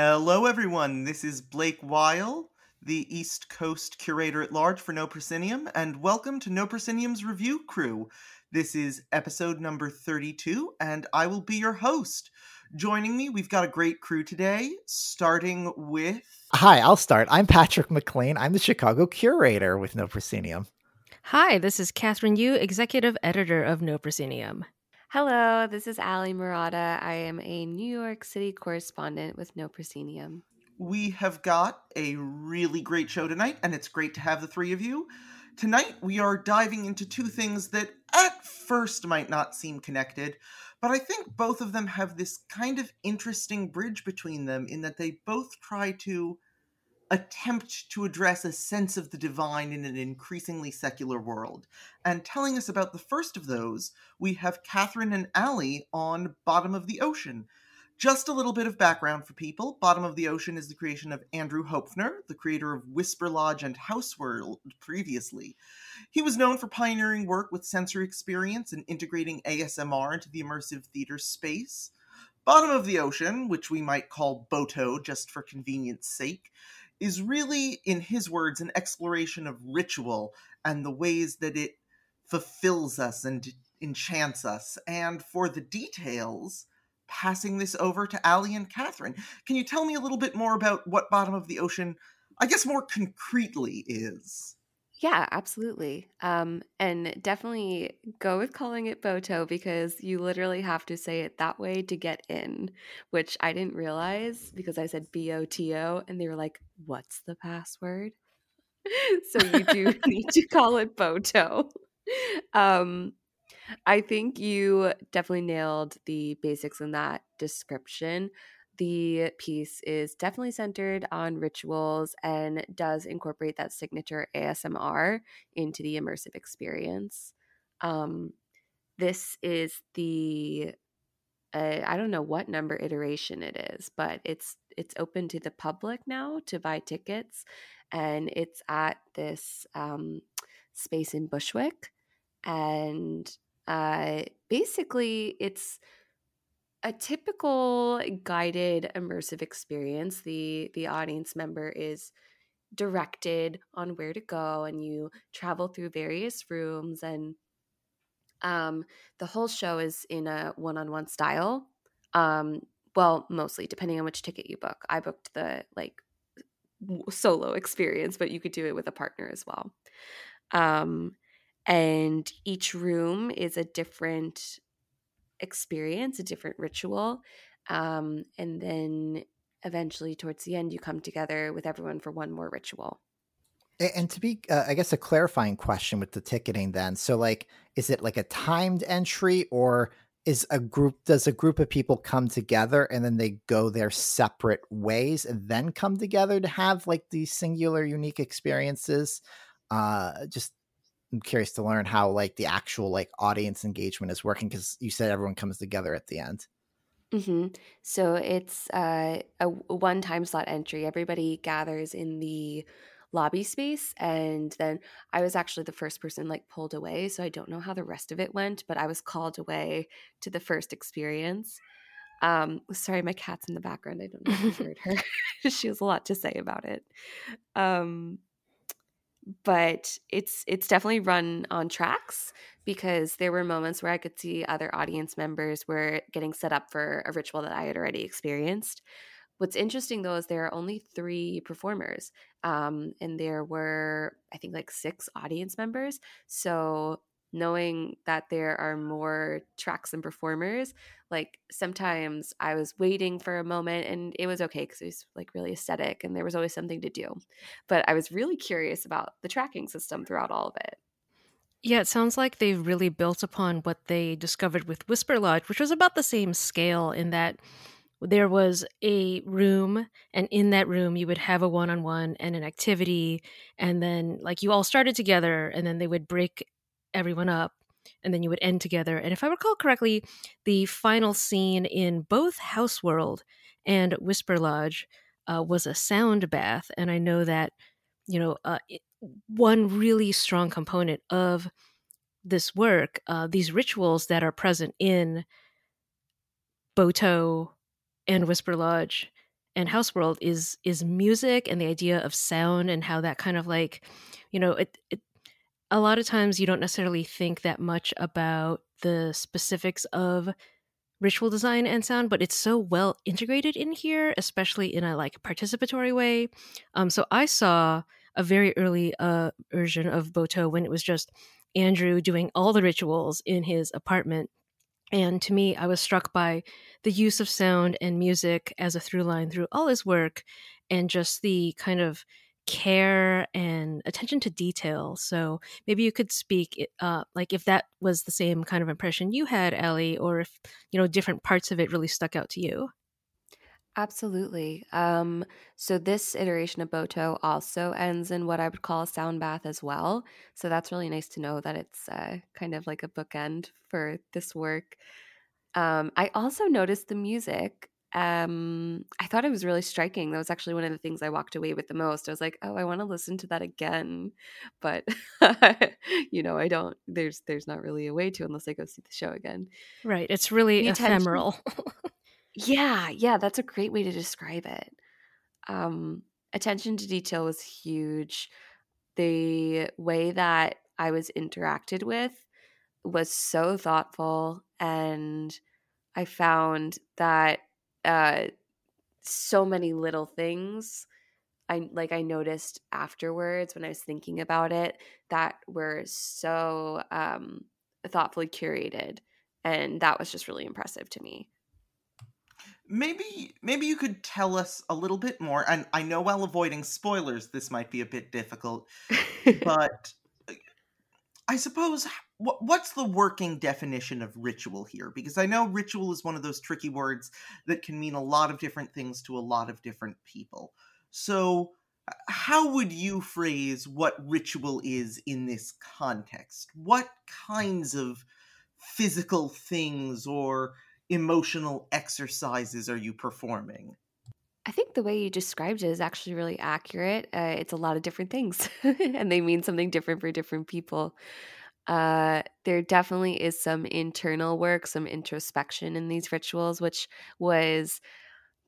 Hello, everyone. This is Blake Weil, the East Coast curator at large for No Proscenium, and welcome to No Proscenium's review crew. This is episode number 32, and I will be your host. Joining me, we've got a great crew today, starting with. Hi, I'll start. I'm Patrick McLean. I'm the Chicago curator with No Proscenium. Hi, this is Kathryn Yu, executive editor of No Proscenium. Hello, this is Allie Marotta. I am a New York City correspondent with No Proscenium. We have got a really great show tonight, and it's great to have the three of you. Tonight, we are diving into two things that at first might not seem connected, but I think both of them have this kind of interesting bridge between them in that they both try to attempt to address a sense of the divine in an increasingly secular world. And telling us about the first of those, we have Kathryn and Allie on Bottom of the Ocean. Just a little bit of background for people. Bottom of the Ocean is the creation of Andrew Hoepfner, the creator of Whisper Lodge and Houseworld previously. He was known for pioneering work with sensory experience and integrating ASMR into the immersive theater space. Bottom of the Ocean, which we might call Boto just for convenience sake, is really, in his words, an exploration of ritual and the ways that it fulfills us and enchants us. And for the details, passing this over to Allie and Kathryn. Can you tell me a little bit more about what Bottom of the Ocean, I guess more concretely, is? Yeah, absolutely. Um, and definitely go with calling it Boto because you literally have to say it that way to get in, which I didn't realize because I said B O T O and they were like, what's the password? so you do need to call it Boto. Um, I think you definitely nailed the basics in that description the piece is definitely centered on rituals and does incorporate that signature ASMR into the immersive experience. Um, this is the uh, I don't know what number iteration it is, but it's it's open to the public now to buy tickets, and it's at this um, space in Bushwick, and uh, basically it's a typical guided immersive experience the the audience member is directed on where to go and you travel through various rooms and um the whole show is in a one-on-one style um well mostly depending on which ticket you book. I booked the like solo experience but you could do it with a partner as well. Um and each room is a different experience, a different ritual. Um, and then eventually, towards the end, you come together with everyone for one more ritual. And to be, uh, I guess, a clarifying question with the ticketing then. So, like, is it like a timed entry or is a group, does a group of people come together and then they go their separate ways and then come together to have like these singular, unique experiences? Uh, just I'm curious to learn how like the actual like audience engagement is working because you said everyone comes together at the end. Mm-hmm. So it's uh, a one time slot entry. Everybody gathers in the lobby space and then i was actually the first person like pulled away so i don't know how the rest of it went but i was called away to the first experience um sorry my cat's in the background i don't know if you heard her she has a lot to say about it um but it's it's definitely run on tracks because there were moments where I could see other audience members were getting set up for a ritual that I had already experienced. What's interesting though is there are only three performers, um, and there were I think like six audience members. So knowing that there are more tracks and performers like sometimes i was waiting for a moment and it was okay because it was like really aesthetic and there was always something to do but i was really curious about the tracking system throughout all of it yeah, it sounds like they've really built upon what they discovered with Whisper Lodge, which was about the same scale in that there was a room, and in that room, you would have a one on one and an activity. And then, like, you all started together, and then they would break everyone up and then you would end together. And if I recall correctly, the final scene in both Houseworld and Whisper Lodge uh, was a sound bath. And I know that, you know, uh, it, one really strong component of this work, uh, these rituals that are present in Boto and Whisper Lodge and Houseworld is is music and the idea of sound and how that kind of like, you know, it, it a lot of times you don't necessarily think that much about the specifics of ritual design and sound, but it's so well integrated in here, especially in a like participatory way. Um, so I saw a very early uh, version of Boto when it was just Andrew doing all the rituals in his apartment. And to me, I was struck by the use of sound and music as a through line through all his work and just the kind of care and attention to detail. So maybe you could speak, uh, like if that was the same kind of impression you had, Ellie, or if you know different parts of it really stuck out to you. Absolutely. Um, so this iteration of Boto also ends in what I would call a sound bath as well. So that's really nice to know that it's uh, kind of like a bookend for this work. Um, I also noticed the music um i thought it was really striking. That was actually one of the things i walked away with the most. I was like oh i want to listen to that again. But you know i don't there's there's not really a way to unless i go see the show again. Right it's really the ephemeral. Yeah yeah that's a great way to describe it. Um attention to detail was huge. The way that i was interacted with was so thoughtful and i found that uh, so many little things I like I noticed afterwards when I was thinking about it that were so um, thoughtfully curated, and that was just really impressive to me. Maybe maybe you could tell us a little bit more. And I know while avoiding spoilers, this might be a bit difficult, but uh, I suppose what, what's the working definition of ritual here? Because I know ritual is one of those tricky words that can mean a lot of different things to a lot of different people. So, how would you phrase what ritual is in this context? What kinds of physical things or emotional exercises are you performing? I think the way you described it is actually really accurate. Uh, it's a lot of different things, and they mean something different for different people uh, there definitely is some internal work, some introspection in these rituals, which was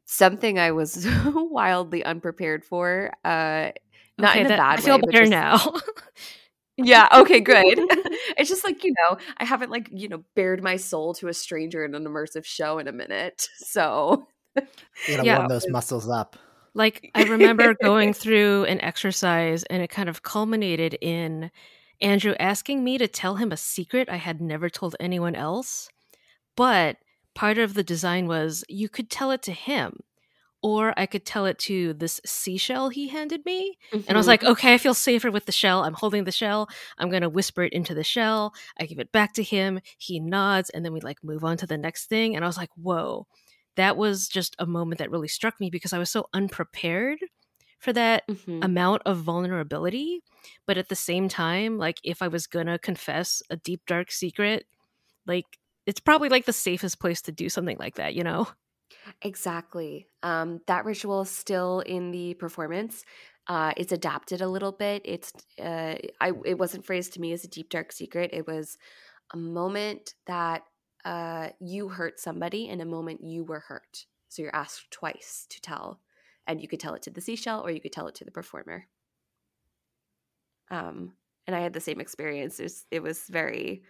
something I was wildly unprepared for. Uh, not okay, in a bad I feel way. better just, now. yeah. Okay. Good. it's just like you know, I haven't like you know bared my soul to a stranger in an immersive show in a minute, so you gotta yeah. warm those muscles up. Like I remember going through an exercise, and it kind of culminated in Andrew asking me to tell him a secret I had never told anyone else. But part of the design was you could tell it to him, or I could tell it to this seashell he handed me. Mm-hmm. And I was like, mm-hmm. okay, I feel safer with the shell. I'm holding the shell. I'm going to whisper it into the shell. I give it back to him. He nods, and then we like move on to the next thing. And I was like, whoa. That was just a moment that really struck me because I was so unprepared for that mm-hmm. amount of vulnerability. But at the same time, like if I was gonna confess a deep, dark secret, like it's probably like the safest place to do something like that, you know? Exactly. Um, that ritual is still in the performance. Uh, it's adapted a little bit. It's uh, I it wasn't phrased to me as a deep dark secret. It was a moment that uh, you hurt somebody and a moment you were hurt. So you're asked twice to tell and you could tell it to the seashell or you could tell it to the performer. Um and i had the same experience. It was, it was very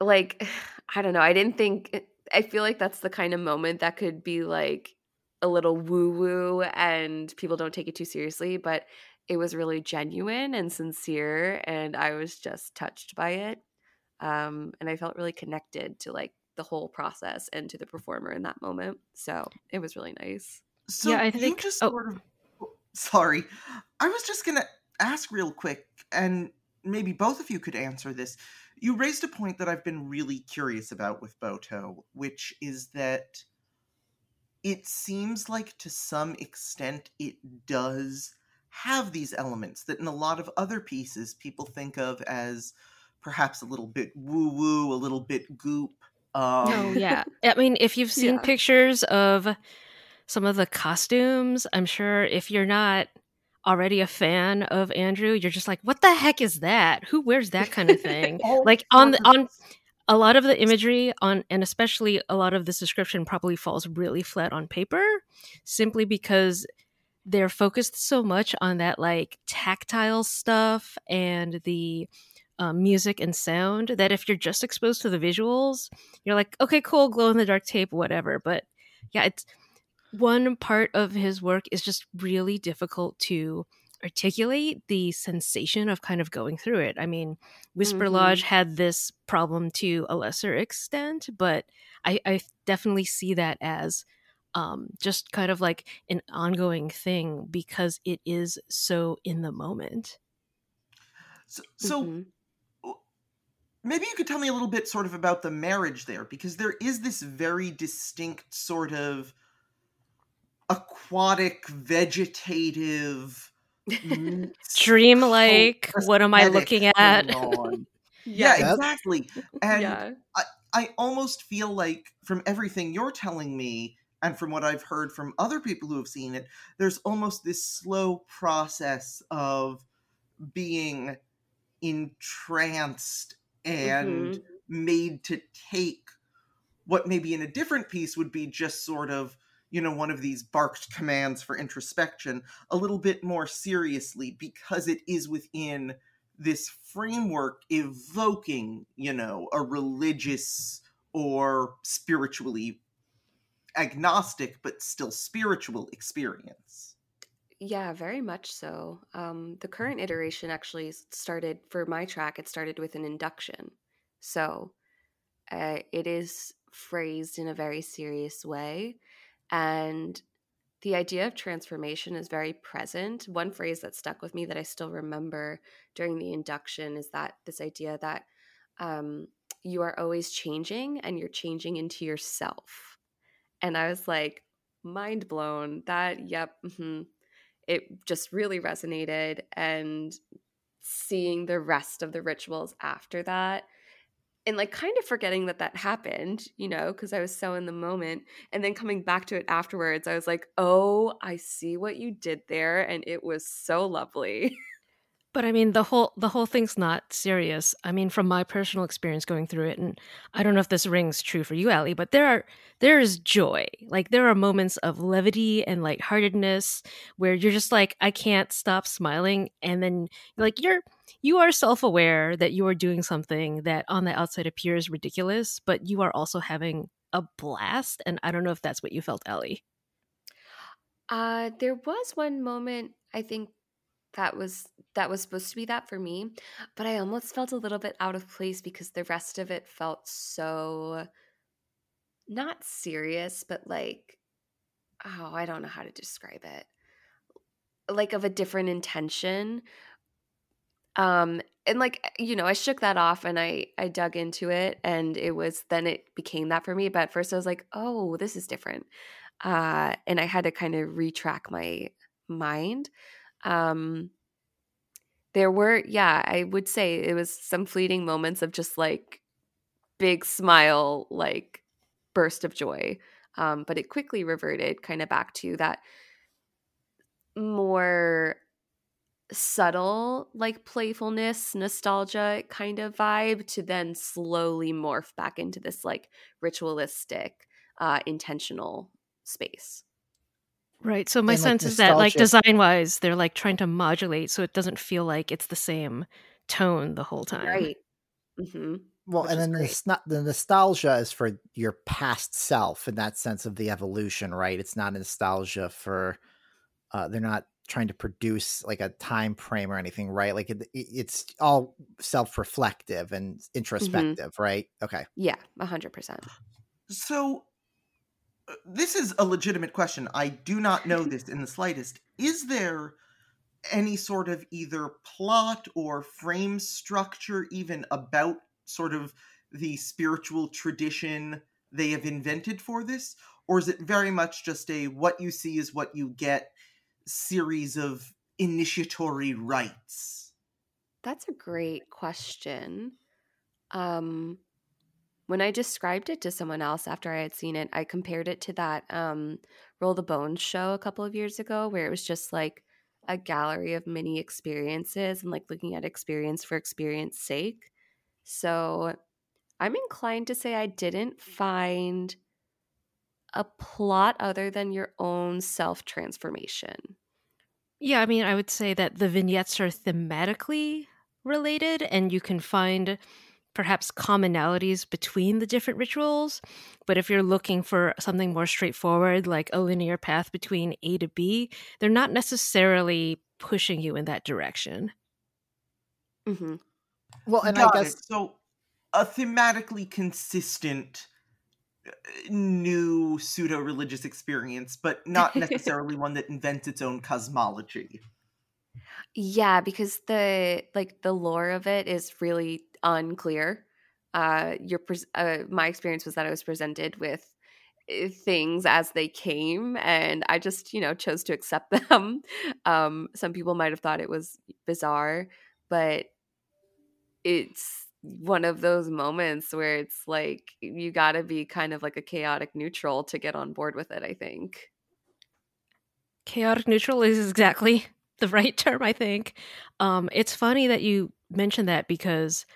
like i don't know. I didn't think i feel like that's the kind of moment that could be like a little woo woo and people don't take it too seriously but it was really genuine and sincere and i was just touched by it. Um, and i felt really connected to like the whole process and to the performer in that moment. So it was really nice. So yeah, I think just oh. sort of sorry. I was just gonna ask real quick, and maybe both of you could answer this. You raised a point that I've been really curious about with Boto, which is that it seems like to some extent it does have these elements that in a lot of other pieces people think of as perhaps a little bit woo woo, a little bit goop, um, oh yeah, I mean, if you've seen yeah. pictures of some of the costumes, I'm sure if you're not already a fan of Andrew, you're just like, what the heck is that? Who wears that kind of thing? like on the on a lot of the imagery on and especially a lot of this description probably falls really flat on paper simply because they're focused so much on that like tactile stuff and the um, music and sound that if you're just exposed to the visuals you're like okay cool glow in the dark tape whatever but yeah it's one part of his work is just really difficult to articulate the sensation of kind of going through it. I mean, Whisper mm-hmm. Lodge had this problem to a lesser extent, but I, I definitely see that as um, just kind of like an ongoing thing because it is so in the moment. So, so mm-hmm. Maybe you could tell me a little bit sort of about the marriage there because there is this very distinct sort of aquatic vegetative dreamlike what am i looking at? yeah, yeah exactly. And yeah. I, I almost feel like from everything you're telling me and from what i've heard from other people who have seen it there's almost this slow process of being entranced and mm-hmm. made to take what maybe in a different piece would be just sort of you know one of these barked commands for introspection a little bit more seriously because it is within this framework evoking you know a religious or spiritually agnostic but still spiritual experience yeah very much so um, the current iteration actually started for my track it started with an induction so uh, it is phrased in a very serious way and the idea of transformation is very present. One phrase that stuck with me that I still remember during the induction is that this idea that um, you are always changing and you're changing into yourself. And I was like, mind blown. That, yep, mm-hmm. It just really resonated. And seeing the rest of the rituals after that and like kind of forgetting that that happened, you know, because I was so in the moment. And then coming back to it afterwards, I was like, oh, I see what you did there. And it was so lovely. But I mean the whole the whole thing's not serious. I mean from my personal experience going through it and I don't know if this rings true for you Allie, but there are there is joy. Like there are moments of levity and lightheartedness where you're just like I can't stop smiling and then like you're you are self-aware that you are doing something that on the outside appears ridiculous, but you are also having a blast and I don't know if that's what you felt Ellie. Uh there was one moment I think that was that was supposed to be that for me but i almost felt a little bit out of place because the rest of it felt so not serious but like oh i don't know how to describe it. Like of a different intention. Um and like you know i shook that off and i i dug into it and it was then it became that for me but at first i was like oh this is different. Uh and i had to kind of retrack my mind um there were yeah i would say it was some fleeting moments of just like big smile like burst of joy um but it quickly reverted kind of back to that more subtle like playfulness nostalgia kind of vibe to then slowly morph back into this like ritualistic uh intentional space Right. So my and, sense like, is that like design wise, they're like trying to modulate so it doesn't feel like it's the same tone the whole time. Right. Mm-hmm. Well, Which and then it's not the nostalgia is for your past self in that sense of the evolution, right? It's not nostalgia for uh they're not trying to produce like a time frame or anything, right? Like it, it's all self-reflective and mm-hmm. introspective, mm-hmm. right? Okay. Yeah, a hundred percent. So this is a legitimate question. I do not know this in the slightest. Is there any sort of either plot or frame structure, even about sort of the spiritual tradition they have invented for this? Or is it very much just a what you see is what you get series of initiatory rites? That's a great question. Um, when I described it to someone else after I had seen it, I compared it to that um, Roll the Bones show a couple of years ago, where it was just like a gallery of mini experiences and like looking at experience for experience sake. So I'm inclined to say I didn't find a plot other than your own self transformation. Yeah, I mean, I would say that the vignettes are thematically related, and you can find perhaps commonalities between the different rituals. But if you're looking for something more straightforward, like a linear path between A to B, they're not necessarily pushing you in that direction. Mm-hmm. Well, and Got I it. guess so. A thematically consistent uh, new pseudo religious experience, but not necessarily one that invents its own cosmology. Yeah, because the like the lore of it is really unclear. Uh, your uh, my experience was that I was presented with uh, things as they came, and I just you know chose to accept them. Um, some people might have thought it was bizarre, but it's one of those moments where it's like you got to be kind of like a chaotic neutral to get on board with it. I think. Chaotic neutral is exactly the right term, I think. Um, it's funny that you mentioned that because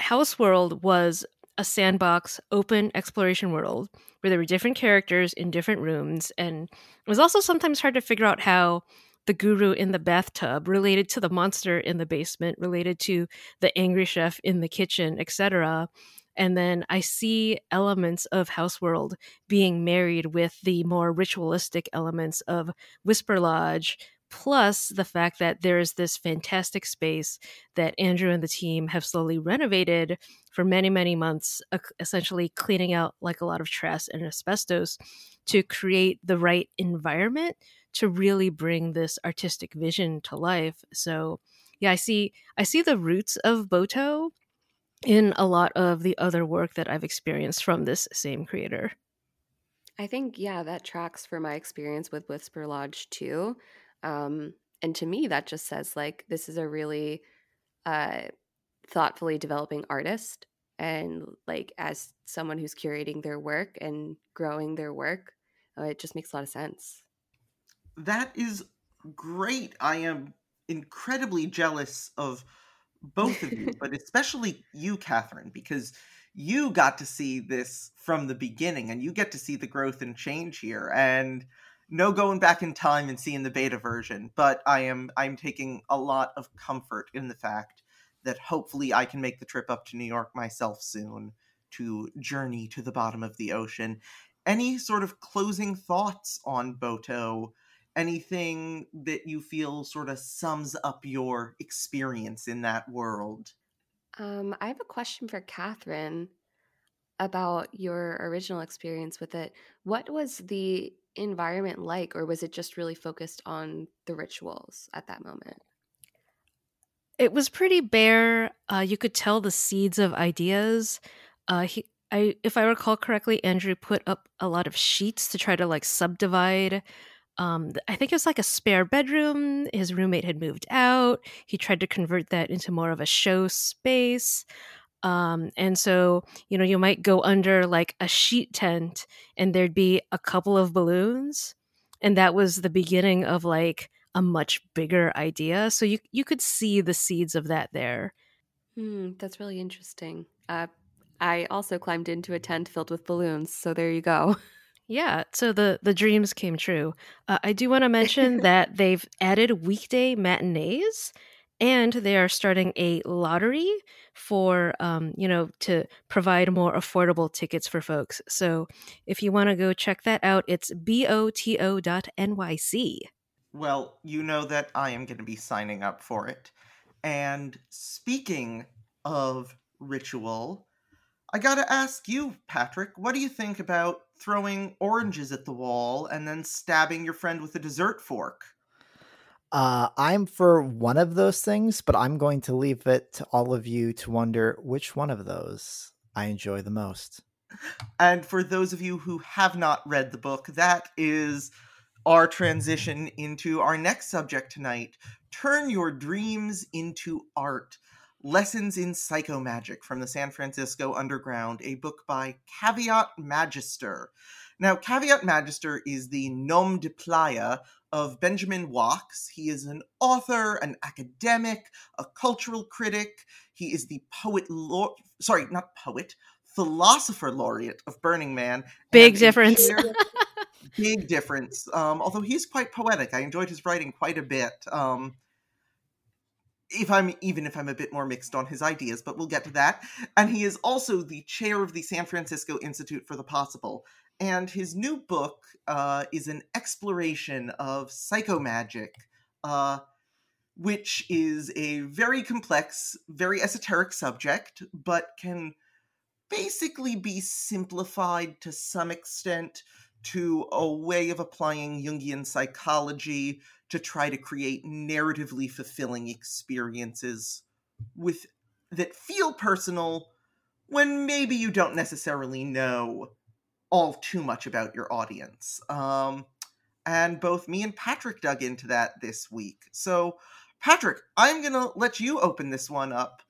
Houseworld was a sandbox, open exploration world where there were different characters in different rooms, and it was also sometimes hard to figure out how the guru in the bathtub related to the monster in the basement, related to the angry chef in the kitchen, etc. And then I see elements of Houseworld being married with the more ritualistic elements of Whisper Lodge, plus the fact that there is this fantastic space that Andrew and the team have slowly renovated for many, many months, essentially cleaning out like a lot of trash and asbestos to create the right environment to really bring this artistic vision to life. So, yeah, I see I see the roots of Boto in a lot of the other work that I've experienced from this same creator. I think yeah, that tracks for my experience with Whisper Lodge too. Um, and to me, that just says like this is a really uh, thoughtfully developing artist, and like as someone who's curating their work and growing their work, uh, it just makes a lot of sense. That is great. I am incredibly jealous of both of you, but especially you, Kathryn, because you got to see this from the beginning and you get to see the growth and change here. And no going back in time and seeing the beta version, but I am I'm taking a lot of comfort in the fact that hopefully I can make the trip up to New York myself soon to journey to the bottom of the ocean. Any sort of closing thoughts on Boto? Anything that you feel sort of sums up your experience in that world? Um, I have a question for Kathryn about your original experience with it. What was the environment like, or was it just really focused on the rituals at that moment? It was pretty bare. Uh, you could tell the seeds of ideas. Uh, he, I, if I recall correctly, Andrew put up a lot of sheets to try to like subdivide. Um, I think it was like a spare bedroom. His roommate had moved out. He tried to convert that into more of a show space. Um, and so, you know, you might go under like a sheet tent and there'd be a couple of balloons. And that was the beginning of like a much bigger idea. So you, you could see the seeds of that there. Hmm, that's really interesting. Uh, I also climbed into a tent filled with balloons. So there you go. Yeah, so the the dreams came true. Uh, I do want to mention that they've added weekday matinees, and they are starting a lottery for um, you know to provide more affordable tickets for folks. So if you want to go check that out, it's b-o-t-o dot n-y-c Well, you know that I am going to be signing up for it. And speaking of ritual, I got to ask you, Patrick, what do you think about throwing oranges at the wall and then stabbing your friend with a dessert fork? Uh, I'm for one of those things, but I'm going to leave it to all of you to wonder which one of those I enjoy the most. And for those of you who have not read the book, that is our transition into our next subject tonight Turn Your Dreams into Art Lessons in Psychomagic from the San Francisco Underground, a book by Caveat Magister. Now, Caveat Magister is the nom de playa of Benjamin Wachs. He is an author, an academic, a cultural critic. He is the poet, lau- sorry, not poet, philosopher laureate of Burning Man. Big difference. big difference. Um, although he's quite poetic, I enjoyed his writing quite a bit. Um, if I'm even if I'm a bit more mixed on his ideas, but we'll get to that. And he is also the chair of the San Francisco Institute for the Possible. And his new book uh, is an exploration of psychomagic, uh, which is a very complex, very esoteric subject, but can basically be simplified to some extent to a way of applying Jungian psychology to try to create narratively fulfilling experiences with that feel personal when maybe you don't necessarily know all too much about your audience. Um, and both me and Patrick dug into that this week. So, Patrick, I'm going to let you open this one up.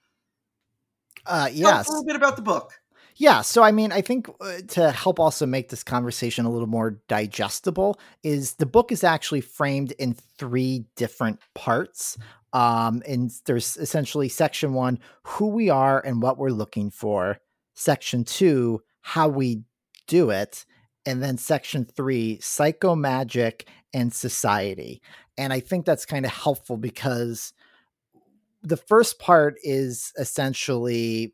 Uh, yes. a little bit about the book. Yeah, so I mean, I think uh, to help also make this conversation a little more digestible, is the book is actually framed in three different parts. Um, and there's essentially section one, who we are and what we're looking for. Section two, how we do it. And then section three, psychomagic and society. And I think that's kind of helpful because the first part is essentially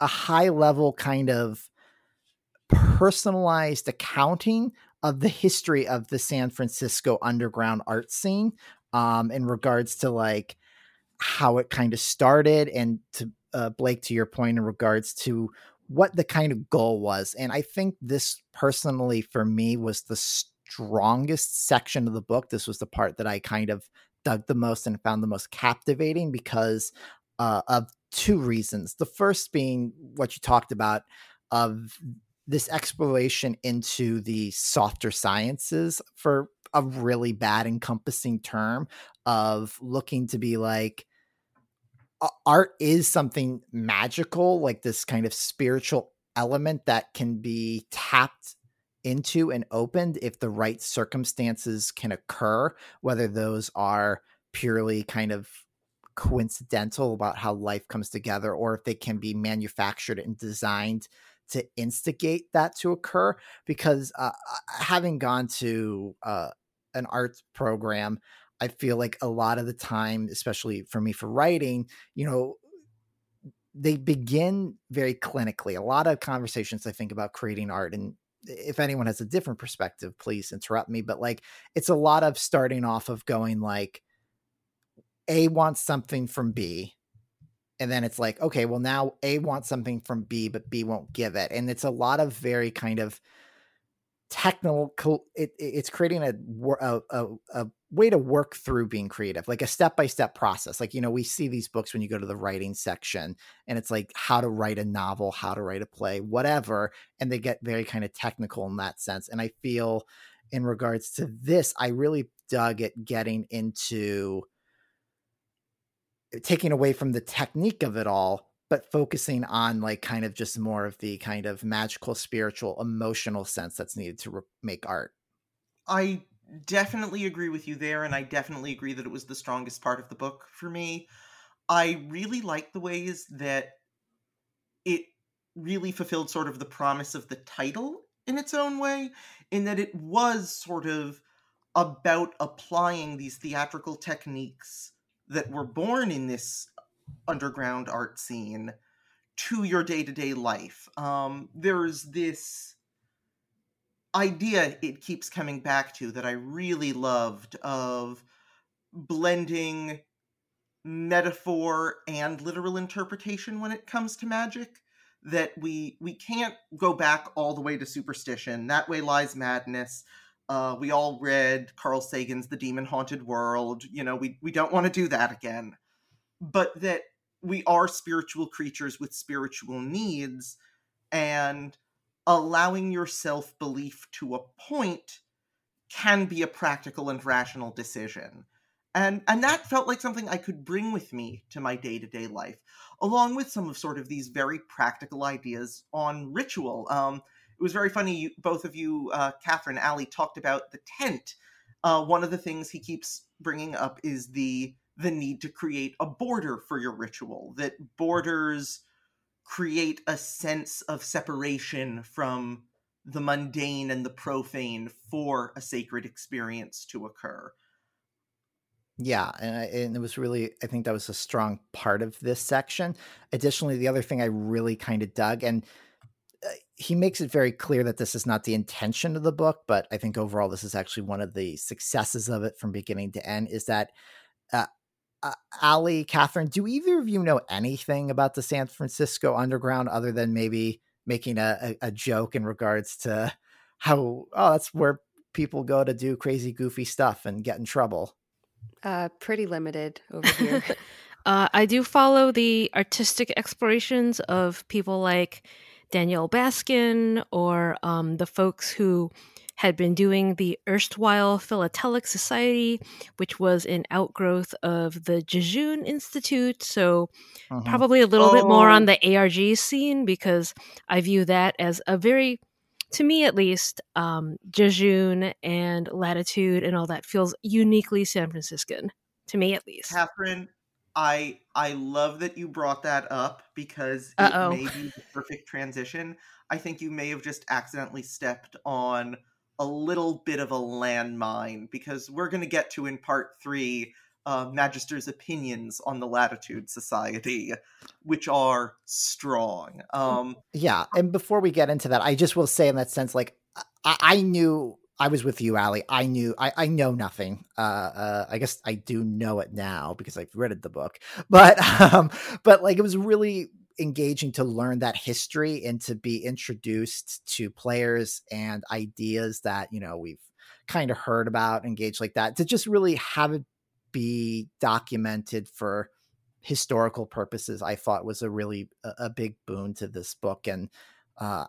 a high level kind of personalized accounting of the history of the San Francisco underground art scene um, in regards to like how it kind of started and to uh, Blake to your point in regards to what the kind of goal was and I think this personally for me was the strongest section of the book this was the part that I kind of dug the most and found the most captivating because uh, of two reasons. The first being what you talked about of this exploration into the softer sciences for a really bad encompassing term of looking to be like art is something magical like this kind of spiritual element that can be tapped into and opened if the right circumstances can occur whether those are purely kind of coincidental about how life comes together or if they can be manufactured and designed to instigate that to occur. Because uh, having gone to uh, an arts program i feel like a lot of the time especially for me for writing you know they begin very clinically a lot of conversations i think about creating art and if anyone has a different perspective please interrupt me but like it's a lot of starting off of going like a wants something from B. And then it's like, okay, well, now A wants something from B, but B won't give it. And it's a lot of very kind of technical, it, it's creating a, a, a, a way to work through being creative, like a step by step process. Like, you know, we see these books when you go to the writing section and it's like how to write a novel, how to write a play, whatever. And they get very kind of technical in that sense. And I feel in regards to this, I really dug at getting into eh, taking away from the technique of it all but focusing on like kind of just more of the kind of magical spiritual emotional sense that's needed to re- make art I definitely agree with you there, and I definitely agree that it was the strongest part of the book for me. I really like the ways that it really fulfilled sort of the promise of the title in its own way, in that it was sort of about applying these theatrical techniques that were born in this underground art scene to your day to day life. Um, there's this idea it keeps coming back to that I really loved of blending metaphor and literal interpretation when it comes to magic that we we can't go back all the way to superstition. That way lies madness. Uh, we all read carl sagan's the demon haunted world. You know we, we don't want to do that again but that we are spiritual creatures with spiritual needs and allowing yourself belief to a point can be a practical and rational decision. And and that felt like something I could bring with me to my day-to-day life, along with some of sort of these very practical ideas on ritual. Um, it was very funny. You, both of you, uh, Kathryn, Allie, talked about the tent. Uh, one of the things he keeps bringing up is the the need to create a border for your ritual. That borders create a sense of separation from the mundane and the profane for a sacred experience to occur. Yeah, and, I, and it was really, I think that was a strong part of this section. Additionally, the other thing I really kind of dug, and uh, he makes it very clear that this is not the intention of the book, but I think overall this is actually one of the successes of it from beginning to end, is that uh, uh, Allie, Kathryn, do either of you know anything about the San Francisco Underground other than maybe making a, a, a joke in regards to how, oh, that's where people go to do crazy, goofy stuff and get in trouble? Uh, pretty limited over here. uh, I do follow the artistic explorations of people like Danielle Baskin or um, the folks who had been doing the erstwhile Philatelic Society, which was an outgrowth of the Jejune Institute. So, uh-huh. probably a little oh. bit more on the ARG scene because I view that as a very, to me at least, um, Jejune and Latitude and all that feels uniquely San Franciscan, to me at least. Kathryn, I I love that you brought that up because it Uh-oh. may be the perfect transition. I think you may have just accidentally stepped on a little bit of a landmine because we're going to get to in part three uh, Magister's opinions on the Latitude Society, which are strong. Um, yeah, and before we get into that, I just will say in that sense, like I, I knew I was with you, Allie. I knew I, I know nothing. Uh, uh, I guess I do know it now because I've read the book, but um, but like it was really engaging to learn that history and to be introduced to players and ideas that you know we've kind of heard about engaged like that to just really have it be documented for historical purposes i thought was a really a, a big boon to this book and uh,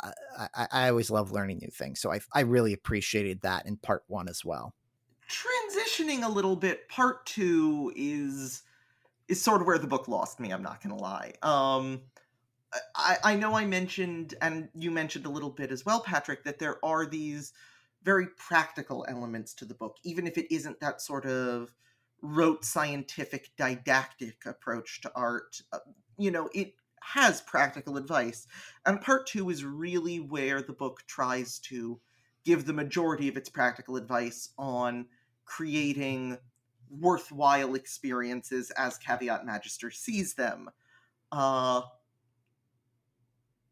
I, I always love learning new things so I, I really appreciated that in part one as well. Transitioning a little bit part two is is sort of where the book lost me i'm not gonna lie um I, I know I mentioned, and you mentioned a little bit as well, Patrick, that there are these very practical elements to the book, even if it isn't that sort of rote scientific didactic approach to art. Uh, you know, it has practical advice. And part two is really where the book tries to give the majority of its practical advice on creating worthwhile experiences as Caveat Magister sees them. Uh,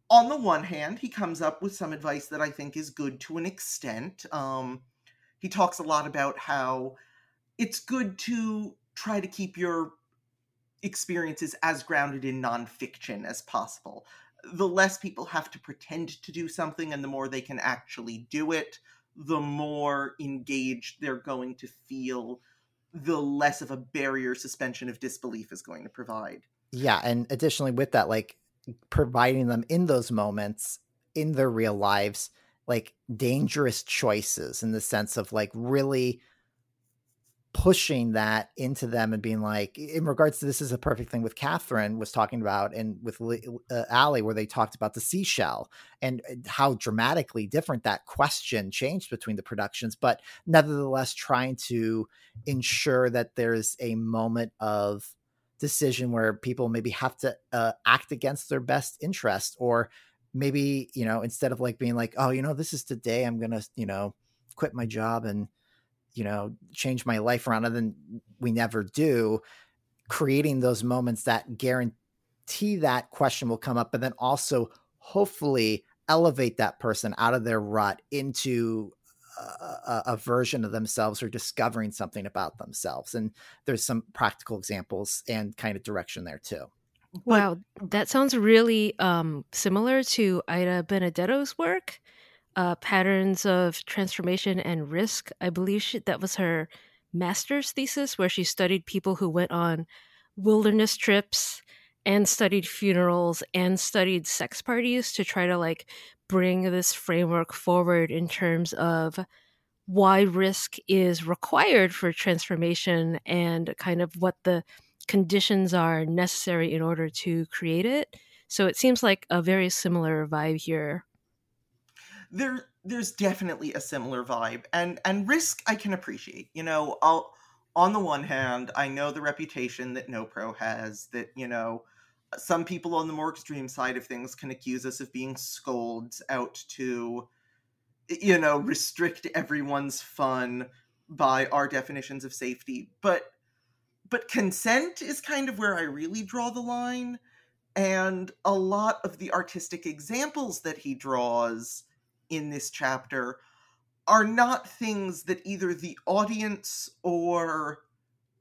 on the one hand, he comes up with some advice that I think is good to an extent. Um, he talks a lot about how it's good to try to keep your experiences as grounded in nonfiction as possible. The less people have to pretend to do something and the more they can actually do it, the more engaged they're going to feel, the less of a barrier suspension of disbelief is going to provide. Yeah, and additionally with that, like providing them in those moments in their real lives like dangerous choices in the sense of like really pushing that into them and being like in regards to this is a perfect thing with kathryn was talking about and with uh, allie where they talked about the seashell and uh, how dramatically different that question changed between the productions but nevertheless trying to ensure that there's a moment of decision where people maybe have to uh, act against their best interest or maybe you know instead of like being like oh you know this is today i'm gonna you know quit my job and you know change my life around and then we never do creating those moments that guarantee that question will come up and then also hopefully elevate that person out of their rut into a, a, version of themselves or discovering something about themselves. And there's some practical examples and kind of direction there too. Wow, that sounds really um, similar to Ida Benedetto's work, uh, Patterns of Transformation and Risk. I believe she, that was her master's thesis, where she studied people who went on wilderness trips and studied funerals and studied sex parties to try to like bring this framework forward in terms of why risk is required for transformation and kind of what the conditions are necessary in order to create it. So it seems like a very similar vibe here. There there's definitely a similar vibe and and risk i can appreciate you know i'll on the one hand i know the reputation that no pro has that you know some people on the more extreme side of things can accuse us of being scolds out to you know restrict everyone's fun by our definitions of safety. But but consent is kind of where i really draw the line and a lot of the artistic examples that he draws in this chapter are not things that either the audience or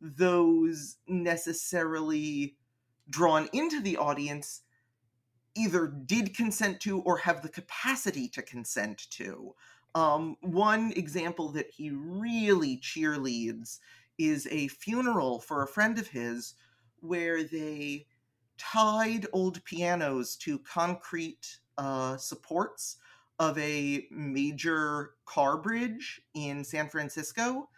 those necessarily drawn into the audience either did consent to or have the capacity to consent to. Um, one example that he really cheerleads is a funeral for a friend of his where they tied old pianos to concrete uh, supports of a major car bridge in San Francisco,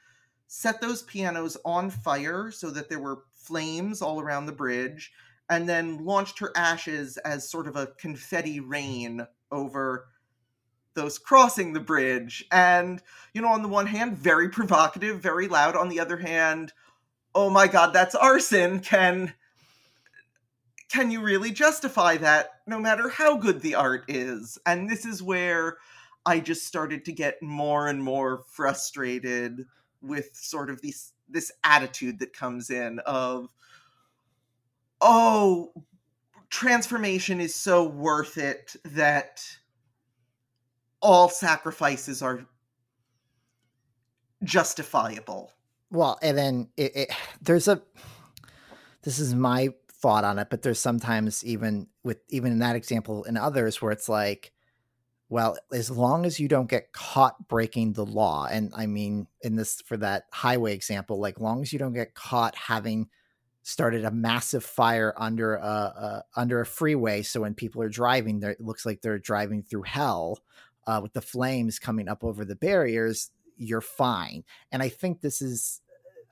set those pianos on fire so that there were flames all around the bridge, and then launched her ashes as sort of a confetti rain over those crossing the bridge. And, you know, on the one hand, very provocative, very loud. On the other hand, oh my god, that's arson. Can can you really justify that no matter how good the art is? And this is where I just started to get more and more frustrated with sort of this this attitude that comes in of oh transformation is so worth it that all sacrifices are justifiable well and then it, it, there's a this is my thought on it, but there's sometimes even with even in that example and others where it's like, well, as long as you don't get caught breaking the law, and I mean in this for that highway example, like long as you don't get caught having started a massive fire under a, a under a freeway, so when people are driving, there it looks like they're driving through hell uh, with the flames coming up over the barriers. You're fine, and I think this is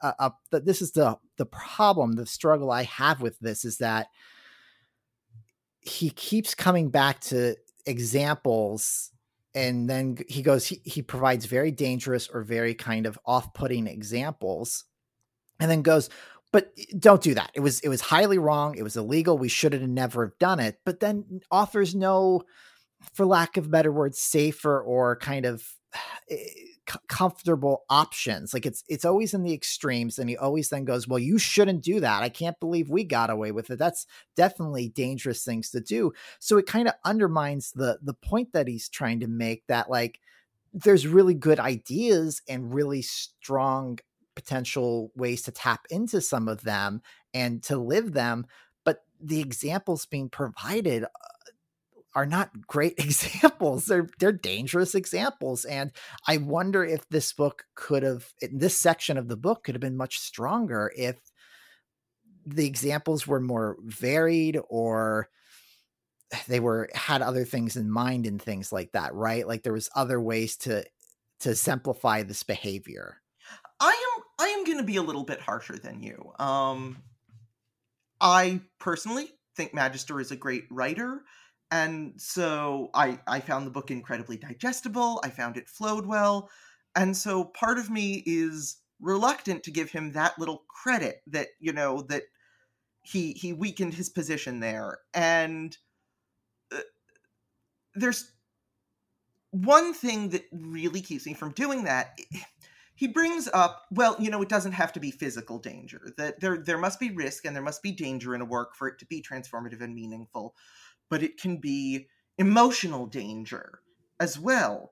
uh, uh this is the the problem, the struggle I have with this is that he keeps coming back to examples and then he goes he, he provides very dangerous or very kind of off-putting examples and then goes but eh, don't do that. It was it was highly wrong. It was illegal. We should have never have done it. But then offers no for lack of better words safer or kind of eh, comfortable options. Like it's it's always in the extremes, and he always then goes, "Well, you shouldn't do that. I can't believe we got away with it. That's definitely dangerous things to do." So it kind of undermines the the point that he's trying to make that like there's really good ideas and really strong potential ways to tap into some of them and to live them but the examples being provided uh, are not great examples. They're they're dangerous examples, and I wonder if this book could have, this section of the book could have been much stronger if the examples were more varied or they were had other things in mind and things like that. Right? Like there was other ways to to simplify this behavior. I am I am going to be a little bit harsher than you. Um, I personally think Magister is a great writer and so I I found the book incredibly digestible. I found it flowed well. And so part of me is reluctant to give him that little credit that, you know, that he he weakened his position there. And uh, there's one thing that really keeps me from doing that. He brings up, well, you know, it doesn't have to be physical danger. That there there must be risk and there must be danger in a work for it to be transformative and meaningful but it can be emotional danger as well.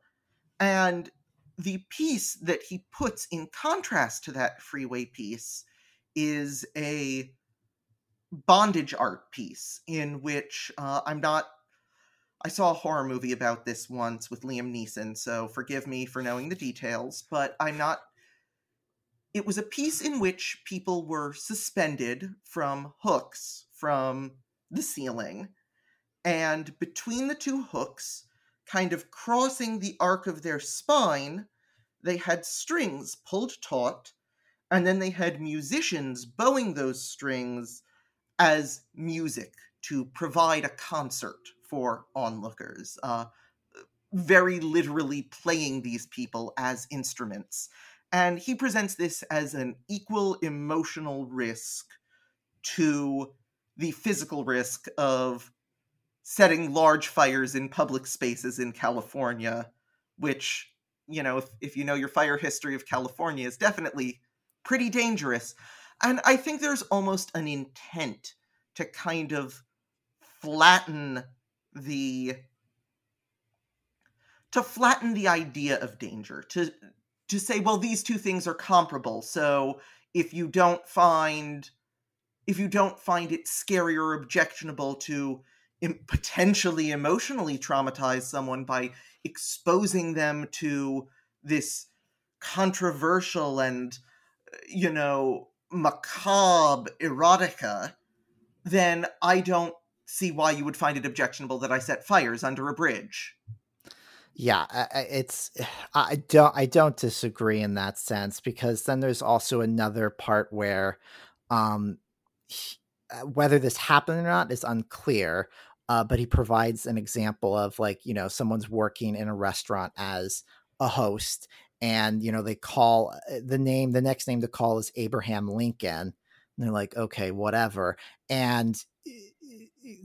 And the piece that he puts in contrast to that freeway piece is a bondage art piece in which uh, I'm not. I saw a horror movie about this once with Liam Neeson, so forgive me for knowing the details, but I'm not. It was a piece in which people were suspended from hooks from the ceiling and between the two hooks, kind of crossing the arc of their spine, they had strings pulled taut, and then they had musicians bowing those strings as music to provide a concert for onlookers. Uh, very literally playing these people as instruments. And he presents this as an equal emotional risk to the physical risk of setting large fires in public spaces in California, which, you know, if, if you know your fire history of California, is definitely pretty dangerous. And I think there's almost an intent to kind of flatten the to flatten the idea of danger to to say well these two things are comparable so if you don't find if you don't find it scary or objectionable to potentially emotionally traumatize someone by exposing them to this controversial and you know macabre erotica then i don't see why you would find it objectionable that i set fires under a bridge. Yeah, it's I don't I don't disagree in that sense because then there's also another part where um he, uh, whether this happened or not is unclear uh, but he provides an example of like you know someone's working in a restaurant as a host and you know they call uh, the name the next name to call is abraham lincoln and they're like okay whatever and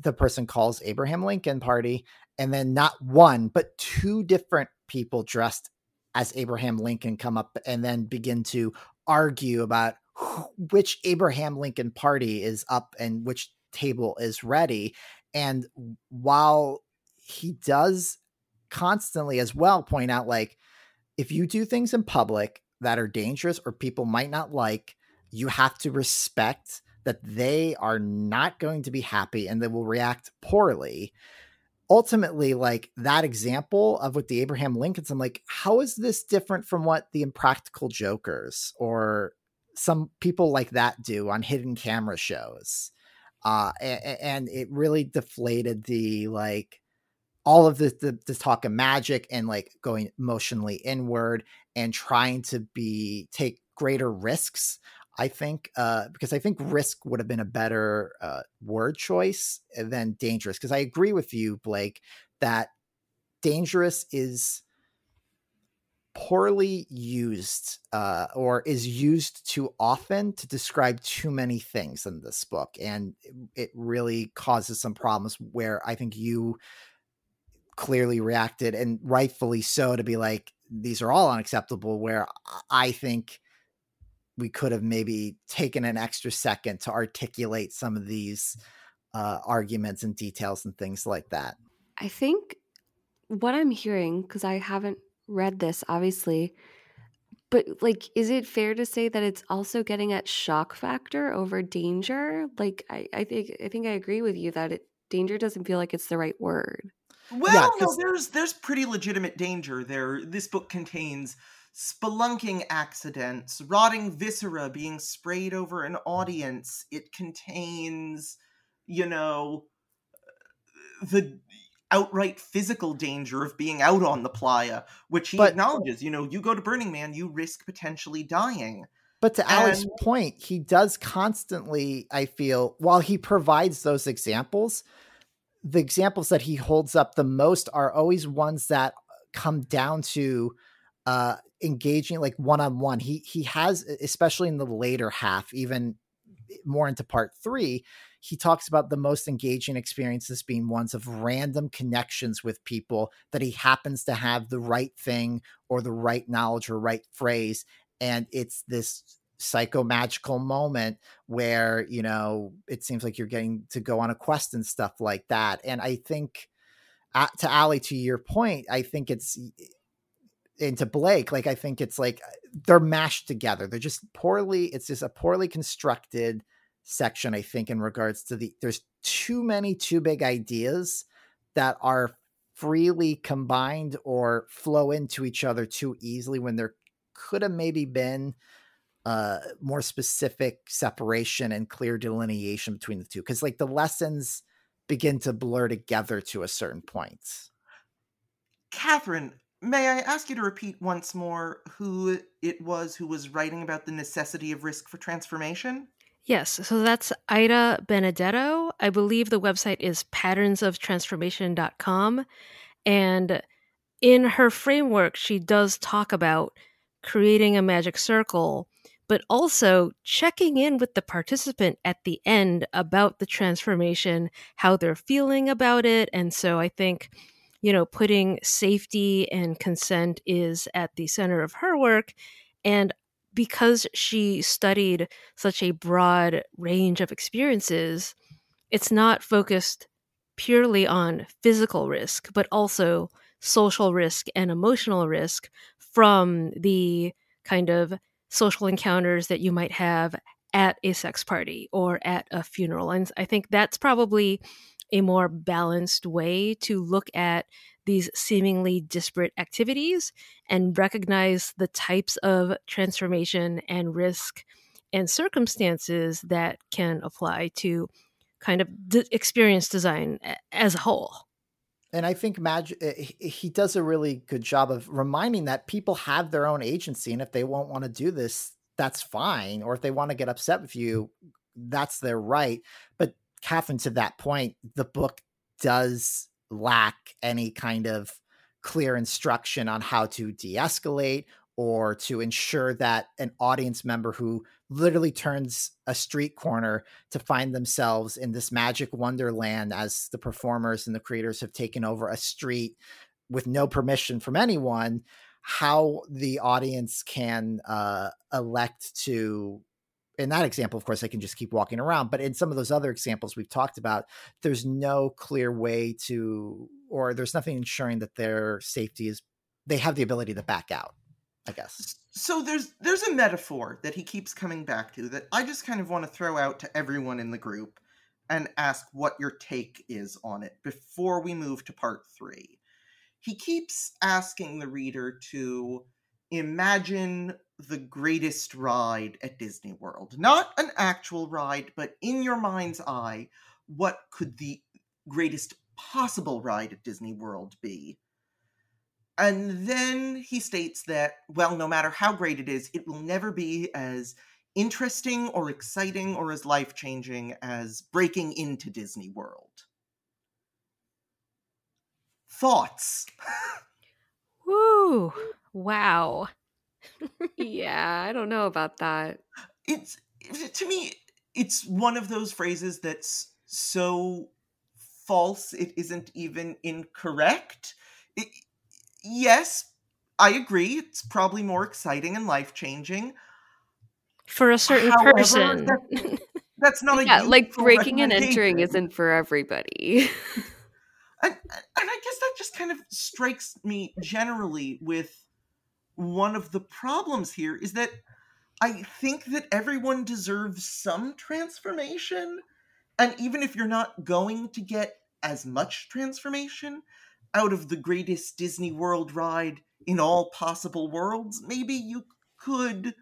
the person calls abraham lincoln party and then not one but two different people dressed as Abraham Lincoln come up and then begin to argue about which Abraham Lincoln party is up and which table is ready. And while he does constantly as well point out, like, if you do things in public that are dangerous or people might not like, you have to respect that they are not going to be happy and they will react poorly ultimately like that example of with the Abraham Lincolns, I'm like, how is this different from what the impractical jokers or some people like that do on hidden camera shows? Uh, and, it really deflated the like all of the, the, the talk of magic and like going emotionally inward and trying to be take greater risks I think uh, because I think risk would have been a better uh, word choice than dangerous. Because I agree with you, Blake, that dangerous is poorly used uh, or is used too often to describe too many things in this book, and it really causes some problems. Where I think you clearly reacted and rightfully so to be like these are all unacceptable. Where I think we could have maybe taken an extra second to articulate some of these uh, arguments and details and things like that. I think what I'm hearing, because I haven't read this, obviously, but like, is it fair to say that it's also getting at shock factor over danger? Like, I, I think I think I agree with you that it, danger doesn't feel like it's the right word. Well, yeah, no, there's there's pretty legitimate danger there. This book contains spelunking accidents, rotting viscera being sprayed over an audience. It contains, you know, the outright physical danger of being out on the playa, which he but, acknowledges. You know, you go to Burning Man, you risk potentially dying. But to and, Allie's point, he does constantly, I feel, while he provides those examples, the examples that he holds up the most are always ones that come down to uh, engaging like one on one. He he has especially in the later half, even more into part three, he talks about the most engaging experiences being ones of random connections with people that he happens to have the right thing or the right knowledge or right phrase. And it's this psychomagical moment where, you know, it seems like you're getting to go on a quest and stuff like that. And I think, uh, to Allie, to your point, I think it's into Blake, like I think it's like they're mashed together. They're just poorly. It's just a poorly constructed section. I think in regards to the there's too many too big ideas that are freely combined or flow into each other too easily when there could have maybe been uh more specific separation and clear delineation between the two because like the lessons begin to blur together to a certain point kathryn May I ask you to repeat once more who it was who was writing about the necessity of risk for transformation? Yes, so that's Ida Benedetto. I believe the website is patternsoftransformation.com. And in her framework, she does talk about creating a magic circle, but also checking in with the participant at the end about the transformation, how they're feeling about it. And so I think, you know, putting safety and consent is at the center of her work. And because she studied such a broad range of experiences, it's not focused purely on physical risk, but also social risk and emotional risk from the kind of social encounters that you might have at a sex party or at a funeral. And I think that's probably a more balanced way to look at these seemingly disparate activities and recognize the types of transformation and risk and circumstances that can apply to kind of d- experience design as a whole. And I think Mag- eh, he does a really good job of reminding that people have their own agency, and if they won't want to do this, that's fine. Or if they want to get upset with you, that's their right. But Kathryn, to that point, the book does lack any kind of clear instruction on how to de-escalate or to ensure that an audience member who literally turns a street corner to find themselves in this magic wonderland as the performers and the creators have taken over a street with no permission from anyone how the audience can uh, elect to in that example, of course, I can just keep walking around. But in some of those other examples we've talked about, there's no clear way to, or there's nothing ensuring that their safety is, they have the ability to back out. I guess. So there's there's a metaphor that he keeps coming back to that I just kind of want to throw out to everyone in the group and ask what your take is on it before we move to part 3. He keeps asking the reader to imagine the greatest ride at Disney World. Not an actual ride, but in your mind's eye, what could the greatest possible ride at Disney World be? And then he states that, well, no matter how great it is, it will never be as interesting or exciting or as life changing as breaking into Disney World. Thoughts? Woo! Wow. yeah, I don't know about that. It's to me, it's one of those phrases that's so false it isn't even incorrect. It, yes, I agree. It's probably more exciting and life changing for a certain However, person. That, that's not yeah, like breaking and entering isn't for everybody. and, and I guess that just kind of strikes me generally with one of the problems here is that I think that everyone deserves some transformation. And even if you're not going to get as much transformation, out of the greatest Disney World ride in all possible worlds, maybe you could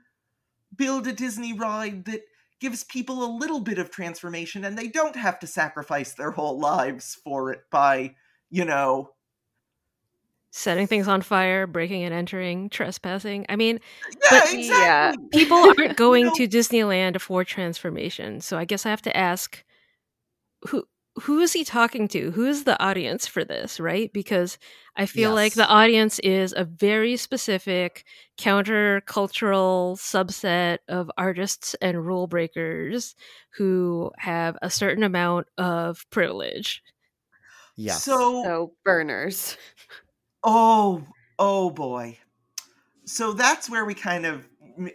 build a Disney ride that gives people a little bit of transformation and they don't have to sacrifice their whole lives for it by, you know, setting things on fire, breaking and entering, trespassing. I mean, yeah, but exactly. yeah, people aren't going you know, to Disneyland for transformation. So I guess I have to ask who who is he talking to? Who is the audience for this, right? Because I feel yes. like the audience is a very specific countercultural subset of artists and rule breakers who have a certain amount of privilege. Yeah. So, so burners. Oh, oh boy. So that's where we kind of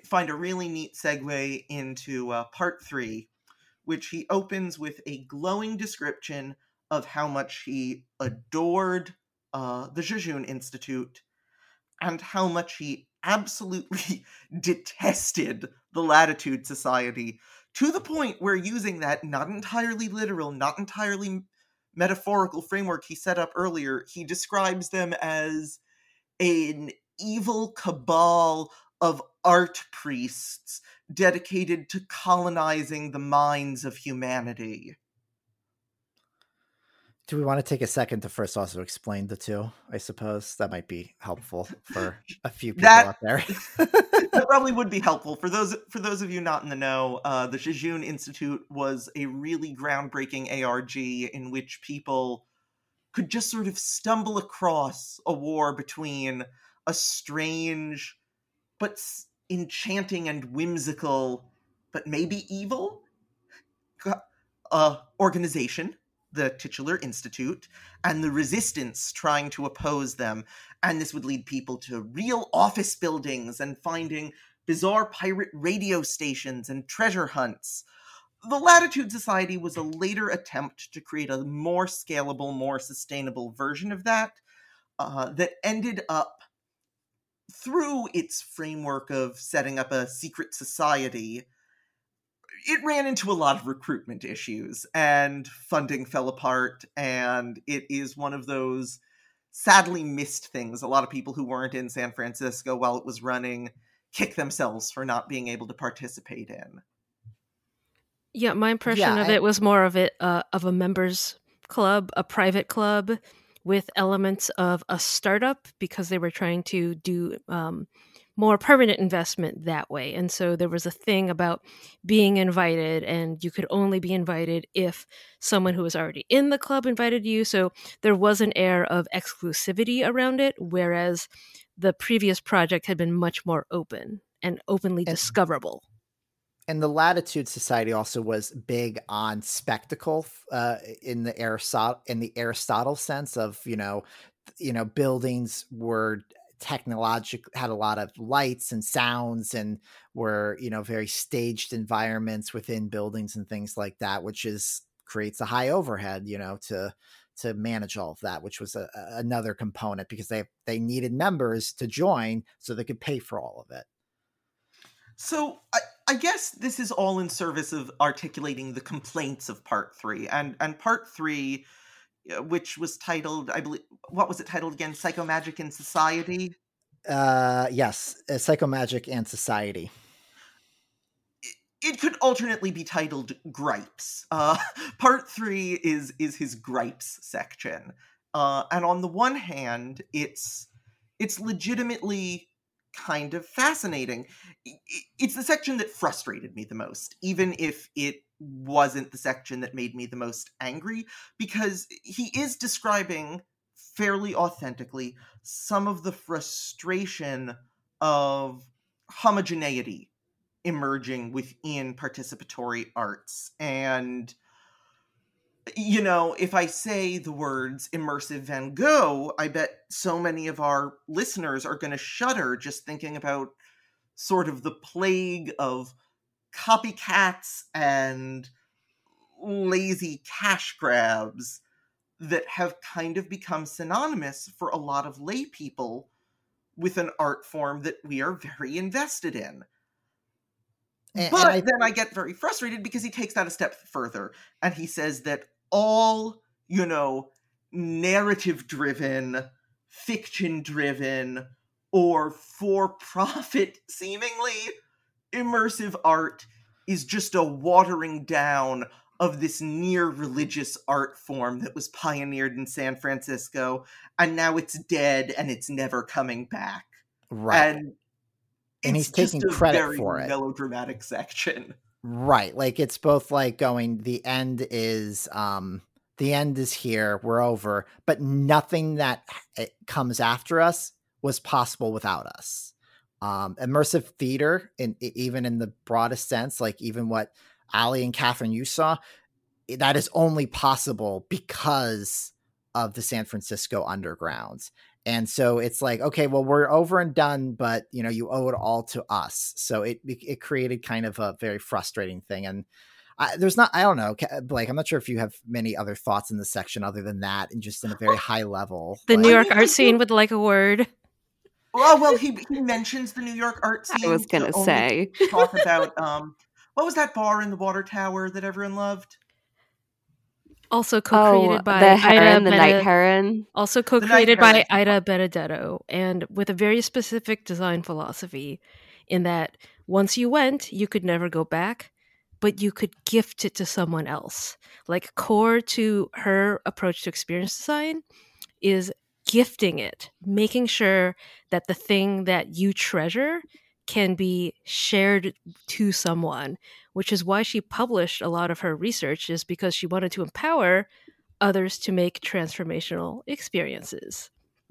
find a really neat segue into uh, part three, which he opens with a glowing description of how much he adored uh, the Jejune Institute and how much he absolutely detested the Latitude Society to the point where using that not entirely literal, not entirely metaphorical framework he set up earlier, he describes them as an evil cabal of art priests dedicated to colonizing the minds of humanity. Do we want to take a second to first also explain the two? I suppose that might be helpful for a few people that, out there. that probably would be helpful for those for those of you not in the know. Uh, the Jejune Institute was a really groundbreaking ARG in which people could just sort of stumble across a war between a strange but enchanting and whimsical but maybe evil uh, organization the titular institute and the resistance trying to oppose them. And this would lead people to real office buildings and finding bizarre pirate radio stations and treasure hunts. The latitude society was a later attempt to create a more scalable more sustainable version of that uh, that ended up through its framework of setting up a secret society it ran into a lot of recruitment issues and funding fell apart and it is one of those sadly missed things. A lot of people who weren't in san francisco while it was running kick themselves for not being able to participate in. Yeah my impression yeah, of I... it was more of it uh, of a members club a private club with elements of a startup because they were trying to do um, more permanent investment that way. And so there was a thing about being invited, and you could only be invited if someone who was already in the club invited you. So there was an air of exclusivity around it, whereas the previous project had been much more open and openly and, discoverable. And the Latitude Society also was big on spectacle uh, in the Aristotle in the Aristotle sense of you know you know buildings were technological had a lot of lights and sounds and were you know very staged environments within buildings and things like that which is creates a high overhead you know to to manage all of that which was a, another component because they they needed members to join so they could pay for all of it. So I, I guess this is all in service of articulating the complaints of part three and and part three which was titled, I believe, what was it titled again? Psychomagic and Society. Uh, yes, uh, Psychomagic and Society. It, it could alternately be titled Gripes. Uh, part three is is his gripes section, uh, and on the one hand, it's it's legitimately kind of fascinating. It's the section that frustrated me the most, even if it wasn't the section that made me the most angry because he is describing fairly authentically some of the frustration of homogeneity emerging within participatory arts. And you know if i say the words immersive van gogh i bet so many of our listeners are going to shudder just thinking about sort of the plague of copycats and lazy cash grabs that have kind of become synonymous for a lot of lay people with an art form that we are very invested in. And, but and I, then I get very frustrated because he takes that a step further and he says that all, you know, narrative driven, fiction driven, or for profit seemingly immersive art is just a watering down of this near religious art form that was pioneered in San Francisco and now it's dead and it's never coming back. Right. And, and he's taking credit for it. Melodramatic section. Right. Like it's both like going the end is um the end is here, we're over, but nothing that eh, comes after us was possible without us um, immersive theater, in even in the broadest sense, like even what Allie and Kathryn you saw, eh, that is only possible because of the San Francisco undergrounds. And so it's like, okay, well, we're over and done, but you know, you owe it all to us. So it it created kind of a very frustrating thing. And I, there's not, I don't know, Blake. I'm not sure if you have many other thoughts in this section other than that, and just in a very high level. The like, New York art scene would like a word. Oh well, he he mentions the New York art scene. I was gonna to say talk about um what was that bar in the water tower that everyone loved? Also co-created oh, by the heron, Ida the night heron. Also co-created by Ida Benedetto, and with a very specific design philosophy, in that once you went, you could never go back, but you could gift it to someone else. Like core to her approach to experience design is gifting it, making sure that the thing that you treasure can be shared to someone, which is why she published a lot of her research, is because she wanted to empower others to make transformational experiences.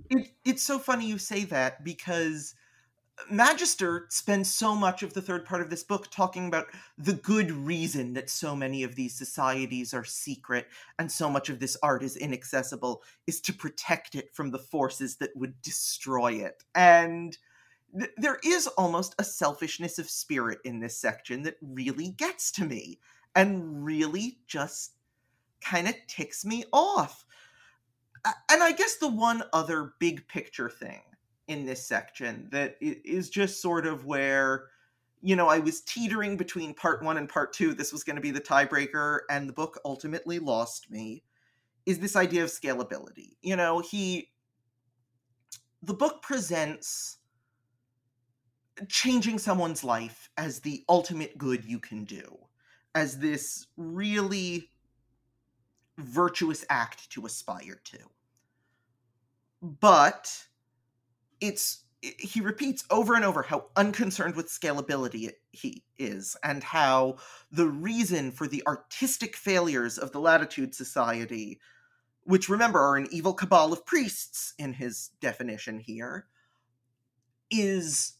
It, it's so funny you say that because Magister spends so much of the third part of this book talking about the good reason that so many of these societies are secret and so much of this art is inaccessible is to protect it from the forces that would destroy it. And th- there is almost a selfishness of spirit in this section that really gets to me and really just kind of ticks me off. And I guess the one other big picture thing in this section that is just sort of where you know, I was teetering between part one and part two. This was going to be the tiebreaker, and the book ultimately lost me. Is this idea of scalability? You know, he. The book presents changing someone's life as the ultimate good you can do, as this really virtuous act to aspire to. But it's he repeats over and over how unconcerned with scalability he is and how the reason for the artistic failures of the latitude society which remember are an evil cabal of priests in his definition here is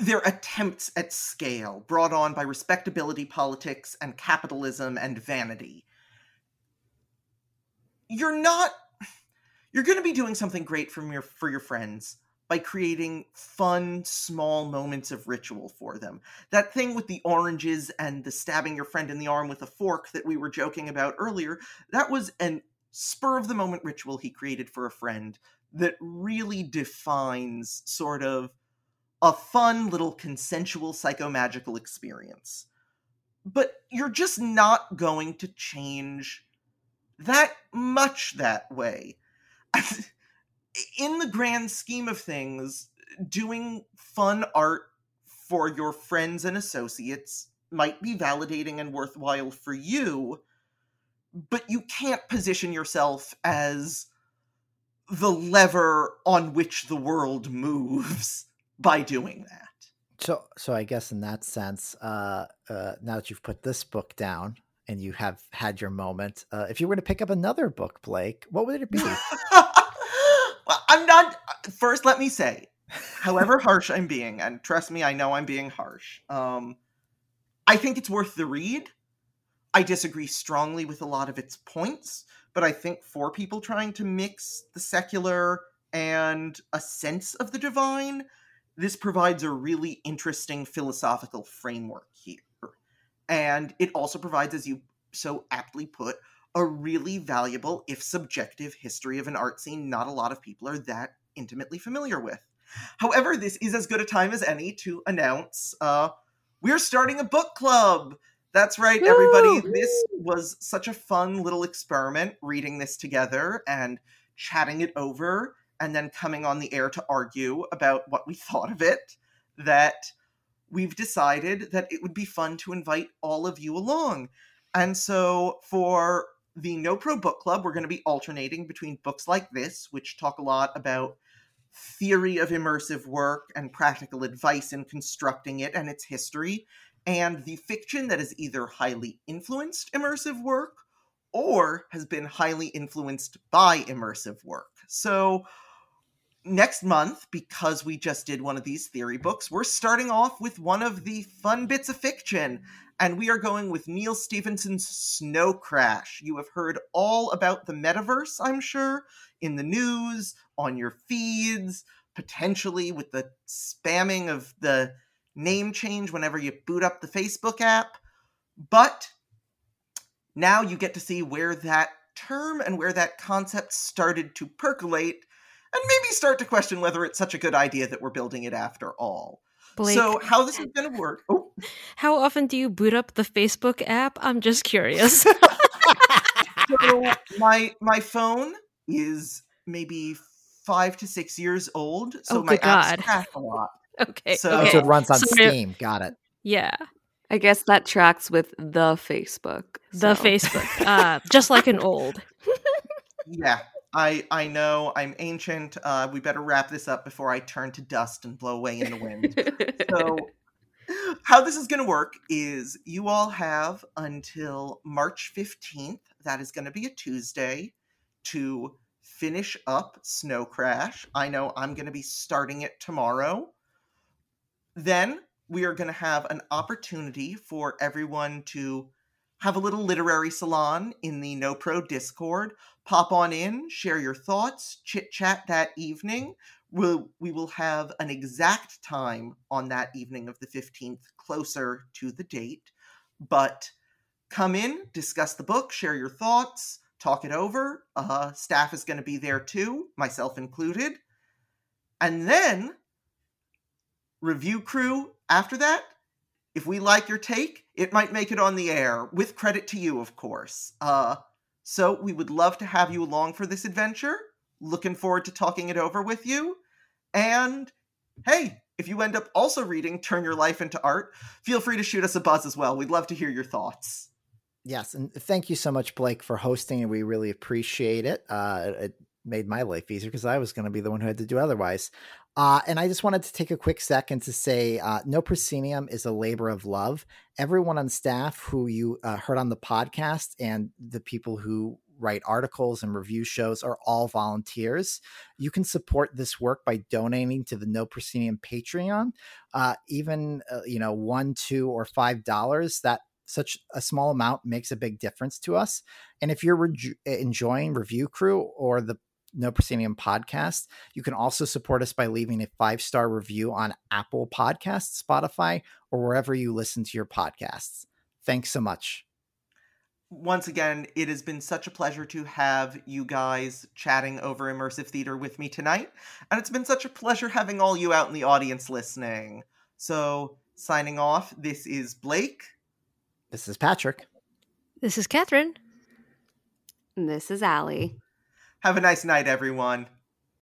their attempts at scale brought on by respectability politics and capitalism and vanity. You're not you're going to be doing something great from your for your friends by creating fun small moments of ritual for them. That thing with the oranges and the stabbing your friend in the arm with a fork that we were joking about earlier, that was an spur of the moment ritual he created for a friend that really defines sort of a fun little consensual psychomagical experience. But you're just not going to change that much that way in the grand scheme of things, doing fun art for your friends and associates might be validating and worthwhile for you, but you can't position yourself as the lever on which the world moves by doing that. So, so I guess in that sense, uh, uh, now that you've put this book down, and you have had your moment. Uh, if you were to pick up another book, Blake, what would it be? well, I'm not. First, let me say, however harsh I'm being, and trust me, I know I'm being harsh. Um, I think it's worth the read. I disagree strongly with a lot of its points, but I think for people trying to mix the secular and a sense of the divine, this provides a really interesting philosophical framework here. And it also provides, as you so aptly put, a really valuable, if subjective, history of an art scene not a lot of people are that intimately familiar with. However, this is as good a time as any to announce uh, we're starting a book club. That's right, Woo! everybody. This was such a fun little experiment reading this together and chatting it over and then coming on the air to argue about what we thought of it that we've decided that it would be fun to invite all of you along. And so for the No Pro Book Club, we're going to be alternating between books like this, which talk a lot about theory of immersive work and practical advice in constructing it and its history, and the fiction that is either highly influenced immersive work or has been highly influenced by immersive work. So next month, because we just did one of these theory books, we're starting off with one of the fun bits of fiction. And we are going with Neal Stephenson's Snow Crash. You have heard all about the metaverse, I'm sure, in the news, on your feeds, potentially with the spamming of the name change whenever you boot up the Facebook app. But now you get to see where that term and where that concept started to percolate and maybe start to question whether it's such a good idea that we're building it after all. Blake, so how this is going to work? How often do you boot up the Facebook app? I'm just curious. so my my phone is maybe five to six years old, so oh, my apps crash a lot. Okay, so, okay. so it runs on so Steam. Got it. Yeah. I guess that tracks with the Facebook. The so. Facebook, uh, just like an old. yeah, I I know I'm ancient. Uh, we better wrap this up before I turn to dust and blow away in the wind. so how this is going to work is you all have until March 15th, that is going to be a Tuesday, to finish up Snow Crash. I know I'm going to be starting it tomorrow. Then we are going to have an opportunity for everyone to have a little literary salon in the No Pro Discord. Pop on in, share your thoughts, chit chat that evening. We'll, we will have an exact time on that evening of the 15th, closer to the date. But come in, discuss the book, share your thoughts, talk it over. Uh, staff is going to be there too, myself included. And then, review crew after that, if we like your take, it might make it on the air, with credit to you, of course. Uh, so we would love to have you along for this adventure. Looking forward to talking it over with you. And hey, if you end up also reading Turn Your Life into Art, feel free to shoot us a buzz as well. We'd love to hear your thoughts. Yes, and thank you so much, Blake, for hosting, and we really appreciate it. Uh, it made my life easier because I was going to be the one who had to do otherwise. Uh, and I just wanted to take a quick second to say uh, No Proscenium is a labor of love. Everyone on staff who you uh, heard on the podcast and the people who write articles and review shows are all volunteers. You can support this work by donating to the No Proscenium Patreon. Uh, even, uh, you know, one, two, or five dollars, that such a small amount makes a big difference to us. And if you're re- enjoying Review Crew or the No Proscenium podcast, you can also support us by leaving a five star review on Apple Podcasts, Spotify, or wherever you listen to your podcasts. Thanks so much. Once again, it has been such a pleasure to have you guys chatting over immersive theater with me tonight. And it's been such a pleasure having all you out in the audience listening. So, signing off, this is Blake. This is Patrick. This is Kathryn. And this is Allie. Have a nice night, everyone.